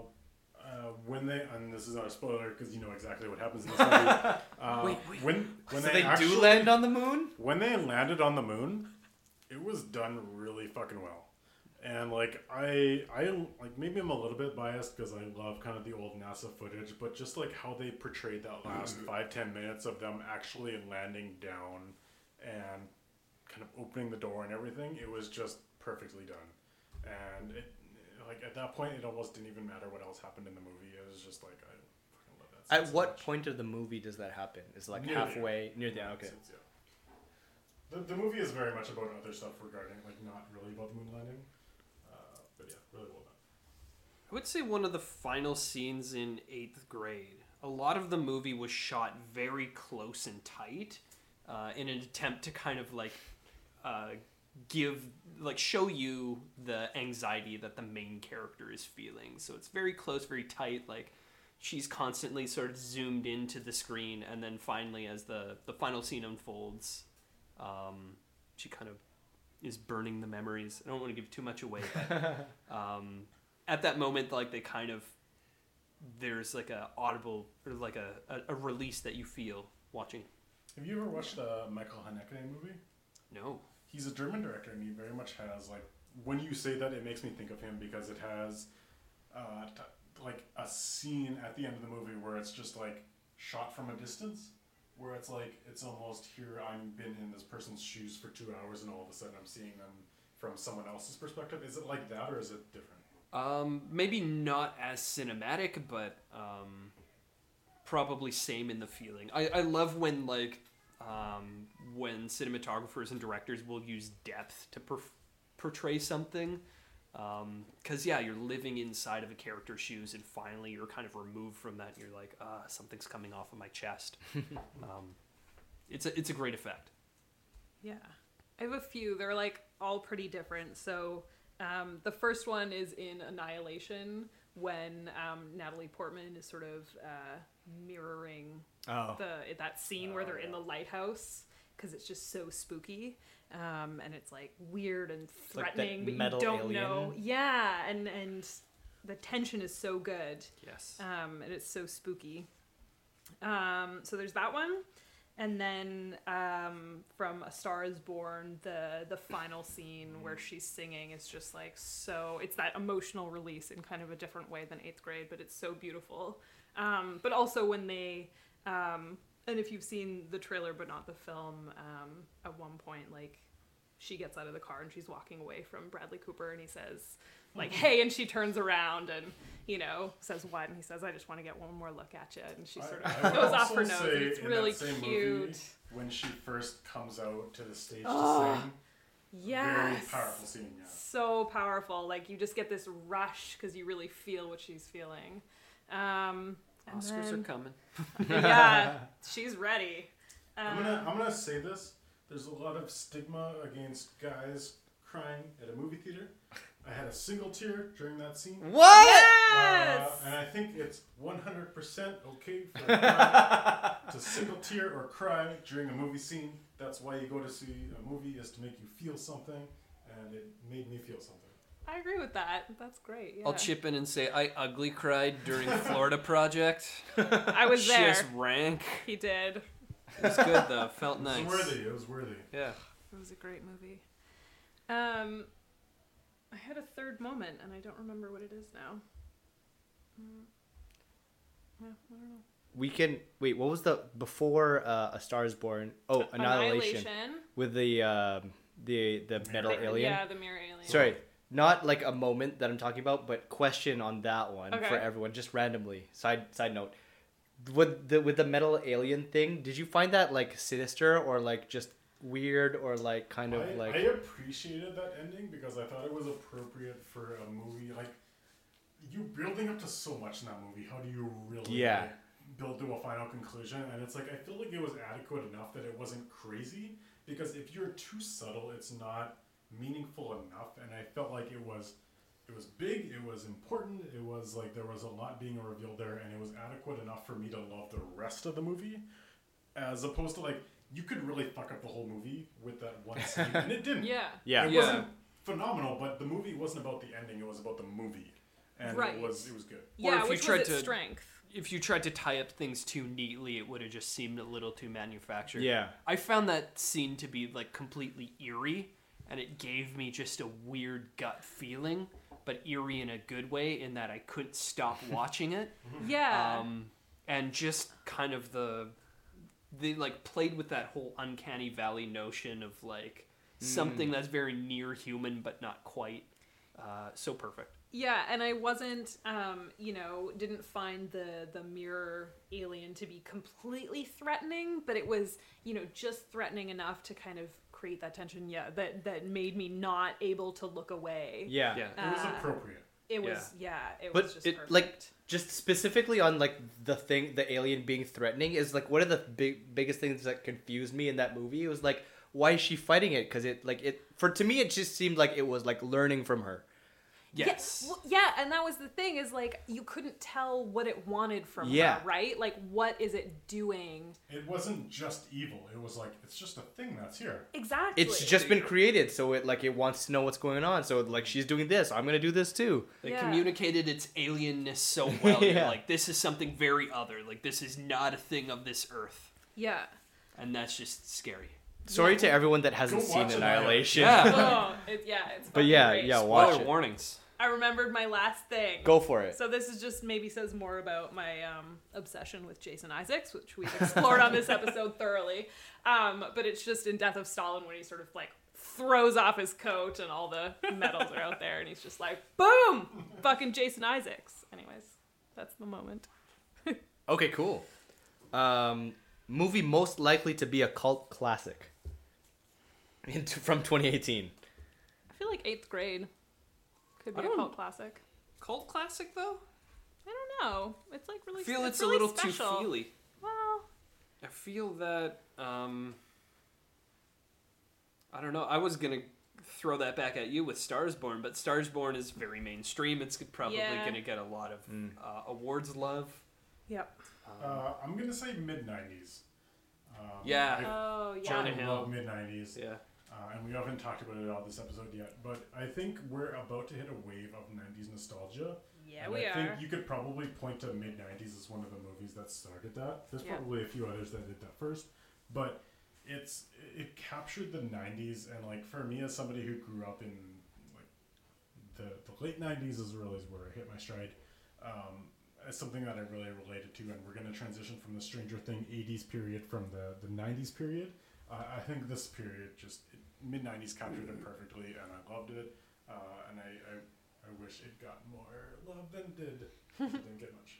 uh, when they and this is not a spoiler because you know exactly what happens in this movie. Uh, Wait, wait. When when so they, they actually, do land on the moon. when they landed on the moon, it was done really fucking well. And like I I like maybe I'm a little bit biased because I love kind of the old NASA footage, but just like how they portrayed that last five ten minutes of them actually landing down and kind of opening the door and everything, it was just perfectly done. And it like at that point, it almost didn't even matter what else happened in the movie. It was just like I fucking love that. At so what much. point of the movie does that happen? Is it like Near the halfway near the end? Okay. It's- it's- yeah. The, the movie is very much about other stuff regarding, like, not really about the moon landing. Uh, but yeah, really well done. I would say one of the final scenes in eighth grade. a lot of the movie was shot very close and tight uh, in an attempt to kind of like uh, give like show you the anxiety that the main character is feeling. So it's very close very tight like she's constantly sort of zoomed into the screen and then finally as the the final scene unfolds um, she kind of is burning the memories. I don't want to give too much away but um, at that moment like they kind of there's like a audible or like a, a, a release that you feel watching. Have you ever watched a Michael Haneke movie? no He's a German director, and he very much has like. When you say that, it makes me think of him because it has, uh, t- like a scene at the end of the movie where it's just like shot from a distance, where it's like it's almost here. I've been in this person's shoes for two hours, and all of a sudden I'm seeing them from someone else's perspective. Is it like that, or is it different? Um, maybe not as cinematic, but um, probably same in the feeling. I, I love when like um, when cinematographers and directors will use depth to per- portray something. Because yeah, you're living inside of a character's shoes, and finally you're kind of removed from that. And you're like, ah, something's coming off of my chest. um, it's a it's a great effect. Yeah. I have a few. They're like all pretty different. So um, the first one is in Annihilation when um, Natalie Portman is sort of uh, mirroring Oh. the that scene where they're in the lighthouse because it's just so spooky um, and it's like weird and like threatening, but you don't alien. know. Yeah, and and the tension is so good Yes. um, and it's so spooky. Um, so there's that one, and then um, from A Star Is Born, the the final scene where she's singing is just like so. It's that emotional release in kind of a different way than Eighth Grade, but it's so beautiful. Um, but also when they um, and if you've seen the trailer but not the film, um, at one point like she gets out of the car and she's walking away from Bradley Cooper and he says like hey and she turns around and you know says what and he says I just want to get one more look at you and she sort of I would goes off her nose and it's in that really same cute. movie, when she first comes out to the stage Oh, to sing, Yes. very powerful scene. Yeah. So powerful. Like you just get this rush because you really feel what she's feeling. Um, and Oscars then- are coming. yeah, she's ready. I'm Um, gonna I'm gonna say this. There's a lot of stigma against guys crying at a movie theater. I had a single tear during that scene. What? yes. Uh, and I think it's 100% okay for a guy to single tear or cry during a movie scene. That's why you go to see a movie is to make you feel something, and it made me feel something. I agree with that. That's great. Yeah. I'll chip in and say I ugly cried during the Florida Project. I was there. Just rank. He did. It was good though. Felt It nice. was worthy. It was worthy. Yeah. It was a great movie. Um, I had a third moment, and I don't remember what it is now. Mm. Yeah, I don't know. We can wait. What was the before uh, A Star Is Born? Oh, Annihilation, with the um, the the metal alien. Yeah, the mirror alien. Sorry, not like a moment that I'm talking about, but question on that one Okay. for everyone, just randomly. Side side note. With the with the metal alien thing, did you find that like sinister or like just weird or like kind of I, like I appreciated that ending because I thought it was appropriate for a movie. Like, you're building up to so much in that movie. How do you really Yeah. build to a final conclusion? And it's like, I feel like it was adequate enough that it wasn't crazy. Because if you're too subtle, it's not meaningful enough. And I felt like it was. It was big. It was important. It was like there was a lot being revealed there, and it was adequate enough for me to love the rest of the movie, as opposed to like you could really fuck up the whole movie with that one scene, and it didn't. Yeah. yeah It Yeah. wasn't phenomenal, but the movie wasn't about the ending. It was about the movie, and Right. it was it was good. Yeah, if you tried was its to- strength. If you tried to tie up things too neatly, it would have just seemed a little too manufactured. yeah I found that scene to be like completely eerie, and it gave me just a weird gut feeling, but eerie in a good way, in that I couldn't stop watching it. Yeah. um, and just kind of the they like played with that whole uncanny valley notion of like something that's very near human but not quite uh, so perfect Yeah, and I wasn't, um, you know, didn't find the the mirror alien to be completely threatening, but it was, you know, just threatening enough to kind of create that tension. Yeah, that that made me not able to look away. yeah yeah It was Uh, appropriate. it was yeah, it But was just it perfect. like just specifically on like the thing, the alien being threatening is like one of the big biggest things that confused me in that movie. It was like, why is she fighting it? Because it like it for to me it just seemed like it was like learning from her. Yes. Yeah, well, yeah, and that was the thing is like you couldn't tell what it wanted from Yeah. her, right? Like what is it doing? It wasn't just evil. It was like it's just a thing that's here. Exactly. It's just been created, so it like it wants to know what's going on. So like she's doing this, I'm gonna do this too. They Yeah. communicated its alienness so well. You're Yeah. like, this is something very other. Like, this is not a thing of this earth. Yeah. And that's just scary. Sorry Yeah. to everyone that hasn't Go seen watch Annihilation. Yeah. oh, it, yeah, it's But yeah, great. yeah, watch Spoiler it. warnings. I remembered my last thing. Go for it. So this is just maybe says more about my um, obsession with Jason Isaacs, which we've explored on this episode thoroughly. Um, but it's just in Death of Stalin when he sort of like throws off his coat and all the medals are out there, and he's just like, boom, fucking Jason Isaacs. Anyways, that's the moment. Okay, cool. Um, movie most likely to be a cult classic in, from 2018. I feel like eighth grade could be I a don't- cult classic. Cult classic, though? I don't know. It's like really. I feel it's, really a little special. too feely. Well, I feel that, um. I don't know. I was going to throw that back at you with Stars Born, but Stars Born is very mainstream. It's probably Yeah. going to get a lot of Mm. uh, awards love. yep. Um, Uh, I'm gonna say mid '90s. Um, Yeah. Oh yeah. Jonah I Hill. love mid '90s. yeah. Uh, and we haven't talked about it all this episode yet, but I think we're about to hit a wave of 90s nostalgia. Yeah, and we I are. think you could probably point to mid 90s as one of the movies that started that. There's Yeah. probably a few others that did that first, but it's it captured the 90s and like for me as somebody who grew up in like the, the late 90s is really where I hit my stride. Um, it's something that I really related to, and we're going to transition from the Stranger Thing 80s period from the, the 90s period. Uh, I think this period just mid 90s captured it perfectly, and I loved it. Uh, and I, I, I wish it got more love than it did. It didn't get much.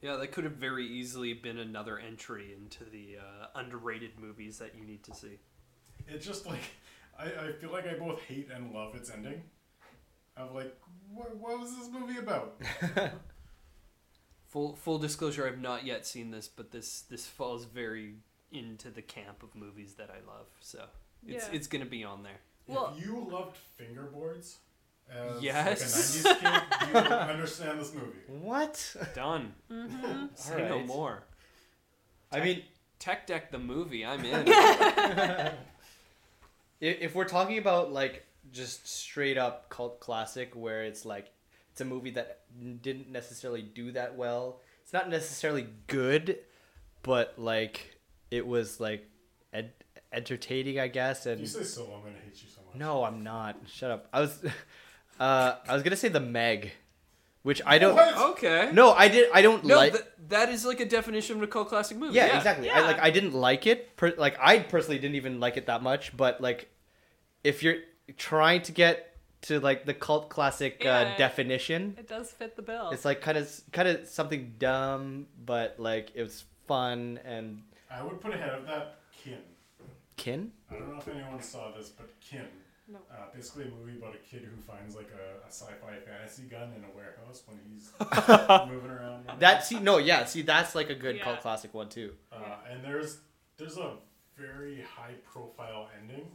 Yeah, that could have very easily been another entry into the uh, underrated movies that you need to see. It's just like I, I feel like I both hate and love its ending. I'm like, what, what was this movie about? Full full disclosure, I've not yet seen this, but this this falls very into the camp of movies that I love. So it's Yeah. it's gonna be on there. Well- if you loved fingerboards as Yes. like a 90s kid, you would understand this movie. What? Done. Mm-hmm. Say no Alright. more. I mean, Tech Deck the movie. I'm in. i- if we're talking about like just straight up cult classic where it's like it's a movie that didn't necessarily do that well it's not necessarily good but like it was like ed- entertaining i guess and you say so, I'm gonna hate you so much. no i'm not shut up i was uh i was gonna say the meg which i don't What? okay. no i did i don't No, like th- that is like a definition of a cult classic movie. yeah, exactly. I Yeah. like I didn't like it. Per, like I personally didn't even like it that much. But like, if you're trying to get to like the cult classic Yeah. uh, definition, It does fit the bill. it's like kind of kind of something dumb, but like it was fun and I would put ahead of that Kin. kin. I don't know if anyone saw this, but Kin. No. Uh, basically, a movie about a kid who finds like a, a sci-fi fantasy gun in a warehouse when he's moving around. That see no yeah see that's like a good Yeah. cult classic one too. Uh, and there's there's a very high profile ending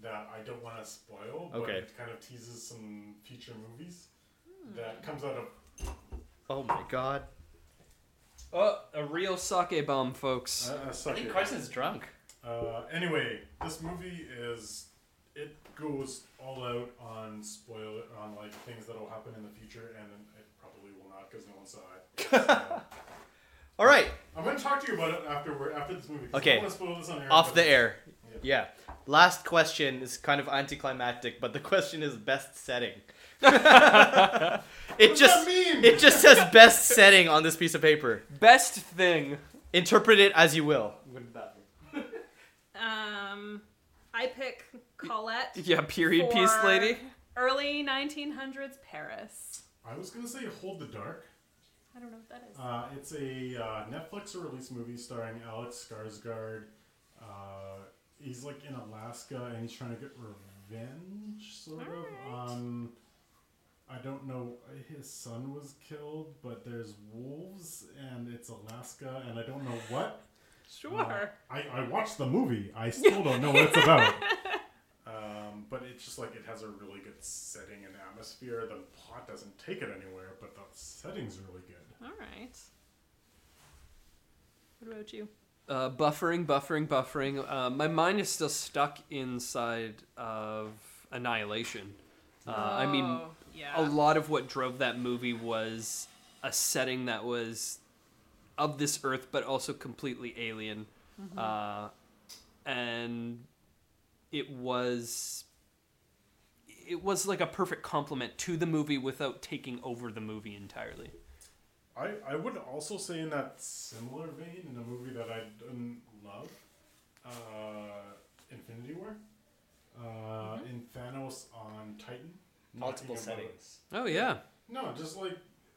that I don't want to spoil, but Okay. it kind of teases some future movies that comes out of Oh my god. Oh, a real sake bomb, folks. uh, suck it. Carson's drunk. Uh, anyway, this movie is it goes all out on spoil on like things that will happen in the future, and it probably will not because no one saw it. So, All right, I'm gonna talk to you about it after we're after this movie. 'cause I Okay. don't want to spoil this on air. off the air. Yeah. Yeah. Last question is kind of anticlimactic, but the question is best setting. it What does just that mean? it just says best setting on this piece of paper. Best thing. Interpret it as you will. Um, I pick Colette. Yeah, period piece lady. Early 1900s Paris. I was gonna say Hold the Dark. I don't know what that is. Uh, it's a uh, Netflix release movie starring Alex Skarsgård. Uh, he's like in Alaska and he's trying to get revenge, sort of, Alright. on I don't know. His son was killed, but there's wolves, and it's Alaska, and I don't know what. Sure. Uh, I, I watched the movie. I still don't know what it's about. Um, but it's just like it has a really good setting and atmosphere. The plot doesn't take it anywhere, but the setting's really good. All right. What about you? Uh, buffering, buffering, buffering. Uh, my mind is still stuck inside of Annihilation. Uh, I mean, Oh, yeah. a lot of what drove that movie was a setting that was of this earth, but also completely alien. Uh, and it was it was like a perfect complement to the movie without taking over the movie entirely. I, I would also say in that similar vein, in a movie that I didn't love, uh, Infinity War, uh, in Thanos on Titan. Multiple settings. Oh yeah. No, just like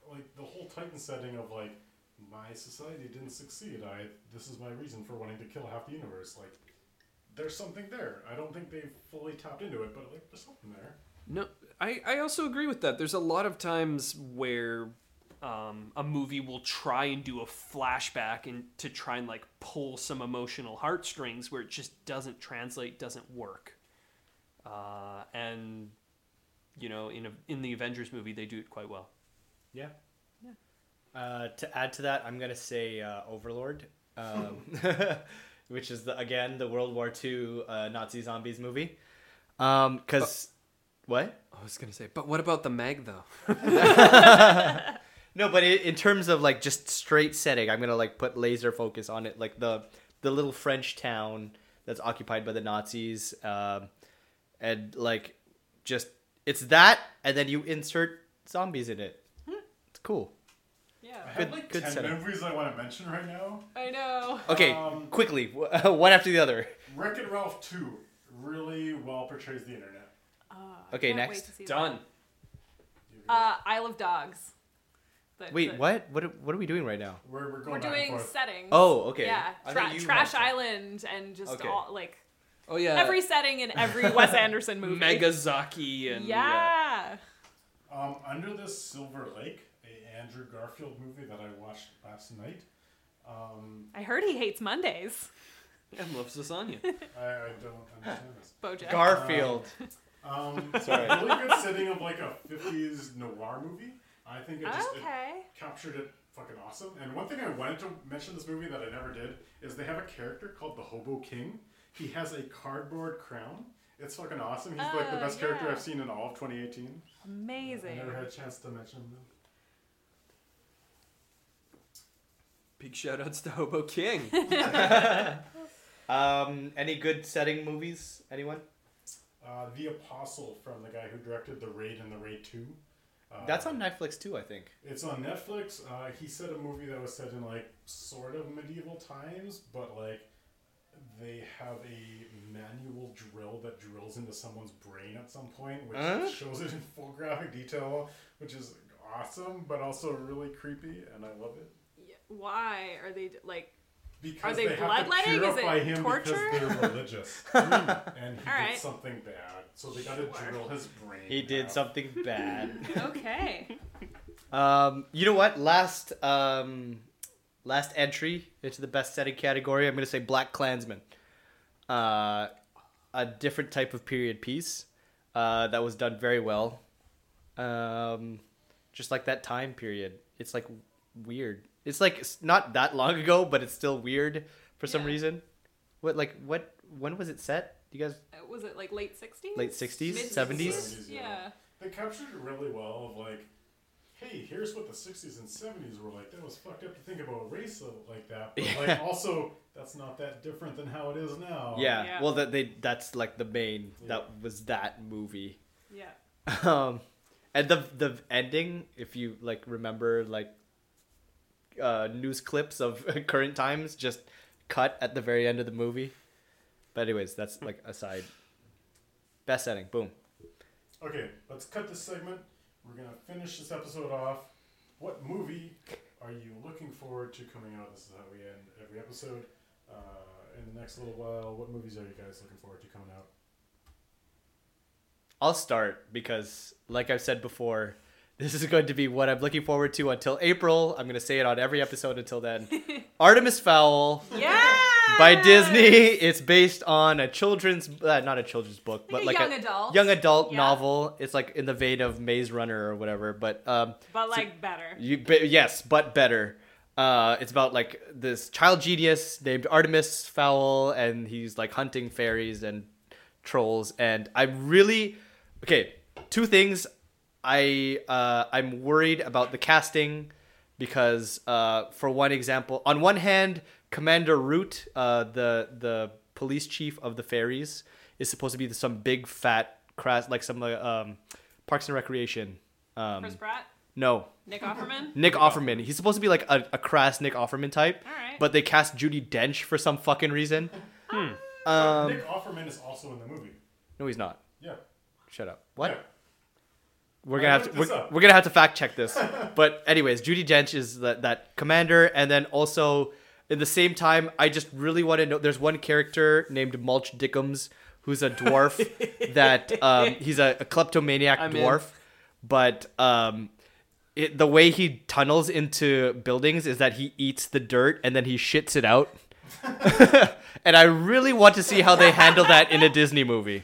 like the whole Titan setting of like my society didn't succeed. I this is my reason for wanting to kill half the universe. Like there's something there. I don't think they've fully tapped into it, but like there's something there. No, I, I also agree with that. There's a lot of times where um, a movie will try and do a flashback and to try and like pull some emotional heartstrings where it just doesn't translate, doesn't work. Uh, and you know, in a, in the Avengers movie, they do it quite well. Yeah. Yeah. Uh, to add to that, I'm gonna say uh, Overlord, um, which is the, again the World War II uh, Nazi zombies movie. Um, cause what? I was gonna say, but what about the Meg though? No, but i in terms of like just straight setting, I'm gonna like put laser focus on it, like the the little French town that's occupied by the Nazis, um, and like just it's that, and then you insert zombies in it. It's cool. Yeah. I Good- have like good ten setup. movies I want to mention right now. I know. Okay, Um, quickly, one after the other. Wreck It Ralph two really well portrays the internet. Uh, Okay, can't next. To see Done. Uh, Isle of Dogs. The- Wait, the- what? What? are- What are we doing right now? We're, we're going We're back and doing forth. settings. Oh, okay. Yeah, I Tra- you Trash had- Island and just Okay. all like Oh yeah. every setting in every Wes Anderson movie. Megasaki and Yeah. Um, Under the Silver Lake, a Andrew Garfield movie that I watched last night. Um, I heard he hates Mondays. and loves lasagna. I, I don't understand this. Bojack. Garfield. Um, Sorry. really good setting of like a 50s noir movie. I think it just it captured it fucking awesome. And one thing I wanted to mention this movie that I never did is they have a character called the Hobo King. He has a cardboard crown. It's fucking awesome. He's like the Oh, best character. I've seen in all of 2018. Amazing. I never had a chance to mention him. Big shout outs to Hobo King. Um, any good setting movies? Anyone? Uh, the Apostle from the guy who directed The Raid and The Raid 2. Uh, That's on Netflix too, I think. It's on Netflix. Uh, he said a movie that was set in like sort of medieval times, but like they have a manual drill that drills into someone's brain at some point, which Huh? shows it in full graphic detail, which is awesome, but also really creepy, and I love it. Yeah, Why are they like? Because they have to bloodletting? Is it purify him torture? because they're religious, and he All right. did something bad, so they got to Sure. drill his brain. He did out. something bad. Okay. Um, you know what? Last um, last entry into the best setting category. I'm gonna say Black Klansman. Uh, a different type of period piece uh, that was done very well. Um, just like that time period. It's like weird. It's like it's not that long ago, but it's still weird for some Yeah. reason. What like what? When was it set? You guys? Uh, Was it like late sixties? Late 60s? Mid 70s? 70s, yeah. Yeah. They captured it really well of like, hey, here's what the 60s and 70s were like. That was fucked up to think about race like that. But like also, that's not that different than how it is now. Yeah. Yeah. Well, that they that's like the main. Yeah. That was that movie. Yeah. um and the the ending if you like remember like uh news clips of current times just cut at the very end of the movie but anyways that's like aside best setting boom Okay, let's cut this segment. We're gonna finish this episode off. What movie are you looking forward to coming out? This is how we end every episode. Uh, in the next little while, what movies are you guys looking forward to coming out? i'll start because like i've said before this is going to be what I'm looking forward to until April. I'm going to say it on every episode until then. Artemis Fowl Yeah. By Disney. It's based on a children's, uh, not a children's book, but Like young a adult. young adult Yeah. novel. It's like in the vein of Maze Runner or whatever. But um, But like better. you, but yes, but better. Uh, it's about like this child genius named Artemis Fowl, and he's like hunting fairies and trolls. And I'm really okay. Two things. I uh, I'm worried about the casting because uh, for one example, on one hand, Commander Root, uh, the the police chief of the fairies, is supposed to be some big fat crass like some uh, um, Parks and Recreation. Um, Chris Pratt, no, Nick Offerman. Nick Offerman. He's supposed to be like a, a crass Nick Offerman type, All right. but they cast Judi Dench for some fucking reason. But Um, Nick Offerman is also in the movie. no, he's not. Yeah. Shut up. What? Yeah. We're gonna have to we're, we're gonna have to fact check this. but anyways, Judi Dench is that that commander, and then also in the same time, I just really want to know. There's one character named Mulch Diggums who's a dwarf that um, he's a, a kleptomaniac I'm in. dwarf, but um, it, the way he tunnels into buildings is that he eats the dirt and then he shits it out. and I really want to see how they handle that in a Disney movie.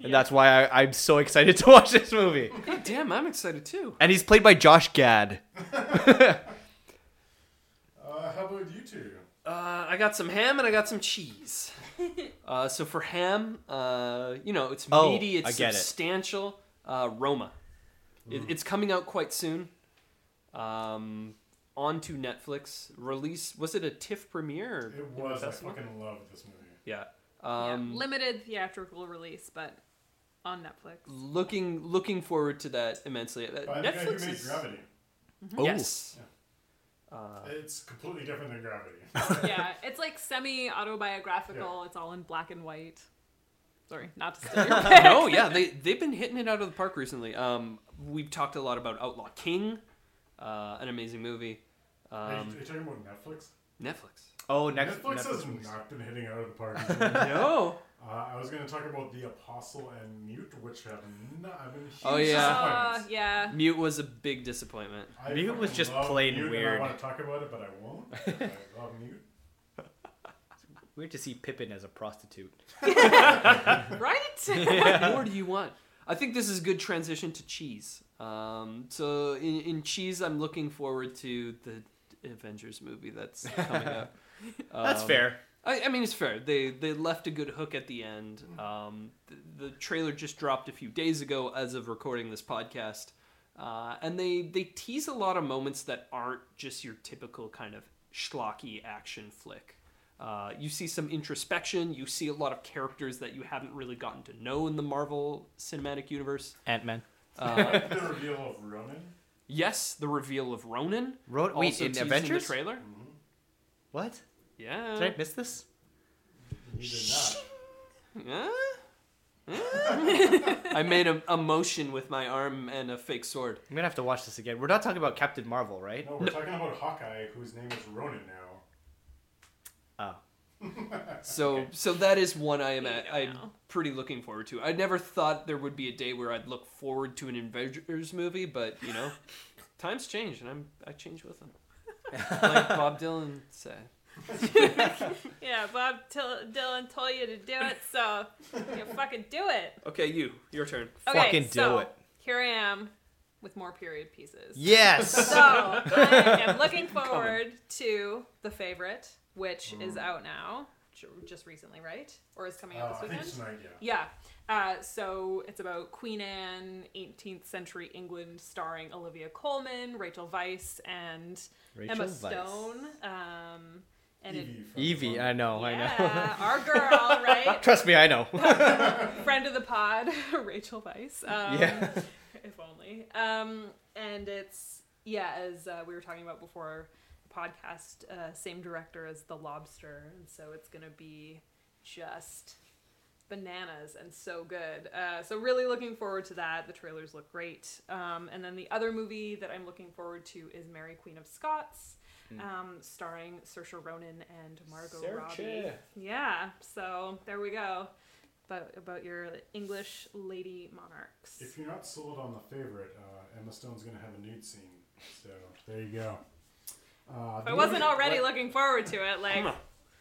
And that's why I, I'm so excited to watch this movie. Hey, damn, I'm excited too. And he's played by Josh Gad. Uh, how about you two? Uh, I got some ham and I got some cheese. Uh, so for ham, uh, you know, it's Oh, meaty, it's I get it. substantial. Uh, Roma. It, it's coming out quite soon. Um, onto Netflix. Release was it a TIFF premiere? Or It was. I festival? fucking love this movie. Yeah. Yeah, Um, limited theatrical release, but on Netflix. looking looking forward to that immensely. Uh, By the guy who Netflix made is Gravity. Oh. yes. Uh, It's completely different than Gravity. yeah, it's like semi autobiographical. It's all in black and white. Sorry, not to steal your pick. no, yeah, they they've been hitting it out of the park recently. Um, we've talked a lot about Outlaw King, uh, an amazing movie. are, you, Um, are you talking about Netflix? Netflix. Oh, next Netflix, has Netflix. not been hitting out of the park. No. Uh, I was going to talk about The Apostle and Mute, which have not. I've been huge Oh, yeah. Uh, disappointments. yeah. Mute was a big disappointment. I Mute was just love plain Mute, and weird. I want to talk about it, but I won't. I love Mute. Weird to see Pippin as a prostitute. Right? what more do you want? I think this is a good transition to cheese. Um, so in, in cheese, I'm looking forward to the Avengers movie that's coming up. That's Um, fair. I, I mean, it's fair. They they left a good hook at the end. Um, the, the trailer just dropped a few days ago, as of recording this podcast, uh, and they they tease a lot of moments that aren't just your typical kind of schlocky action flick. Uh, you see some introspection. You see a lot of characters that you haven't really gotten to know in the Marvel Cinematic Universe. Ant Man. Uh, the reveal of Ronin. yes, the reveal of Ronin. Ro- wait, in teased Avengers? the trailer. What? Yeah. Did I miss this? He did not. Yeah? I made a, a motion with my arm and a fake sword. I'm gonna have to watch this again. We're not talking about Captain Marvel, right? No, we're talking about Hawkeye, whose name is Ronin now. Oh. So so that is one I am at, I'm pretty looking forward to. I never thought there would be a day where I'd look forward to an Avengers movie, but you know, times change and I'm I change with them. Like Bob Dylan said. yeah, Bob Till- Dylan told you to do it, so you fucking do it. Okay, you, your turn. Okay, Fucking do so it. Here I am with more period pieces. Yes. So I am looking forward to the favorite, which is out now, ju- just recently, right? Or is coming out Uh, this I think weekend? tonight, yeah. Yeah. Uh, so it's about Queen Anne, 18th century England, starring Olivia Colman, Rachel Weisz, and Rachel Emma Weisz. Stone. Um, and Evie. From Evie, I know, I know. yeah, our girl, right? Trust me, I know. Friend of the pod, Rachel Weisz. Um, yeah. if only. Um, and it's yeah, as uh, we were talking about before the podcast, uh, same director as The Lobster, and so it's gonna be just bananas and so good. Uh, so really looking forward to that. The trailers look great. Um, and then the other movie that I'm looking forward to is Mary Queen of Scots. Um, starring Saoirse Ronan and Margot Robbie. Yeah, so there we go. about about your English lady monarchs. If you're not sold on the favorite, uh, Emma Stone's gonna have a nude scene. So there you go. Uh, If I wasn't movie- already what- looking forward to it, like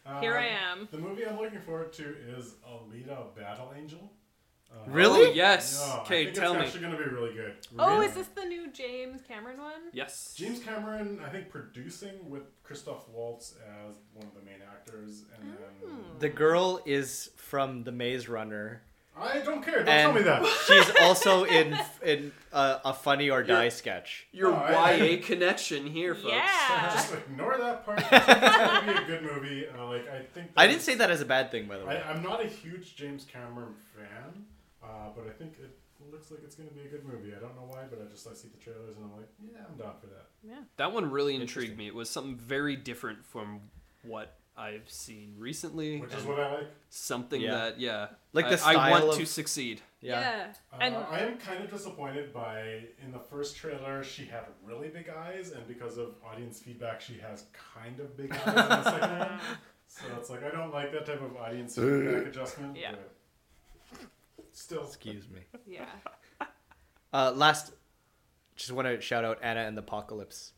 uh, here I am. The movie I'm looking forward to is Alita: Battle Angel. Uh, Really? Oh, yes. no, Okay, think tell it's me. actually gonna be really good. Oh, Really? is this the new James Cameron one? Yes. James Cameron, I think, producing with Christoph Waltz as one of the main actors, and then Hmm. The girl is from The Maze Runner. I don't care. Don't And tell me that. she's also in in uh, a Funny or Die You're- sketch. Your No, I- YA connection here, folks. Yeah. Just ignore that part. I think it's gonna be a good movie. Uh, like I think. I didn't say that as a bad thing, by the way. I, I'm not a huge James Cameron fan, uh, but I think it looks like it's going to be a good movie. I don't know why, but I just I see the trailers and I'm like, yeah, I'm down for that. Yeah. That one really intrigued me. It was something very different from what I've seen recently. Which is what I like. something Yeah. that yeah. Like the I, I want style to succeed. yeah. Uh, And I am kind of disappointed by in the first trailer she had really big eyes, and because of audience feedback, she has kind of big eyes in the second one. So it's like I don't like that type of audience feedback adjustment. Yeah. But still, Excuse me. yeah. Uh, last, just want to shout out Anna and the Apocalypse.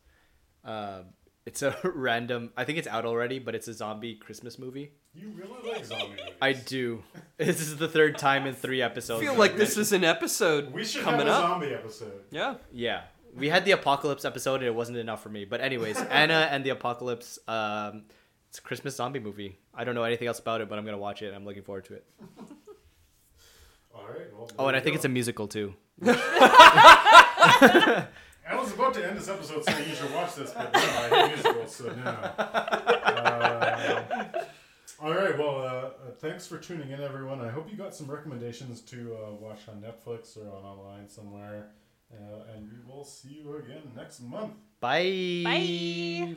Um, it's a random. I think it's out already, but it's a zombie Christmas movie. you really like zombie movies. I do. This is the third time in three I episodes. feel like this is an episode We should coming have a up. zombie episode. Yeah. Yeah. We had the apocalypse episode and it wasn't enough for me. But anyways, Anna and the apocalypse. Um, it's a Christmas zombie movie. I don't know anything else about it, but I'm gonna watch it. I'm looking forward to it. All right. Well, Oh, and I think it's a musical too. I was about to end this episode saying you should watch this, but no, I hate musicals, so no. Uh, all right, well, uh, uh, thanks for tuning in, everyone. I hope you got some recommendations to uh, watch on Netflix or on online somewhere. Uh, and we will see you again next month. Bye. Bye.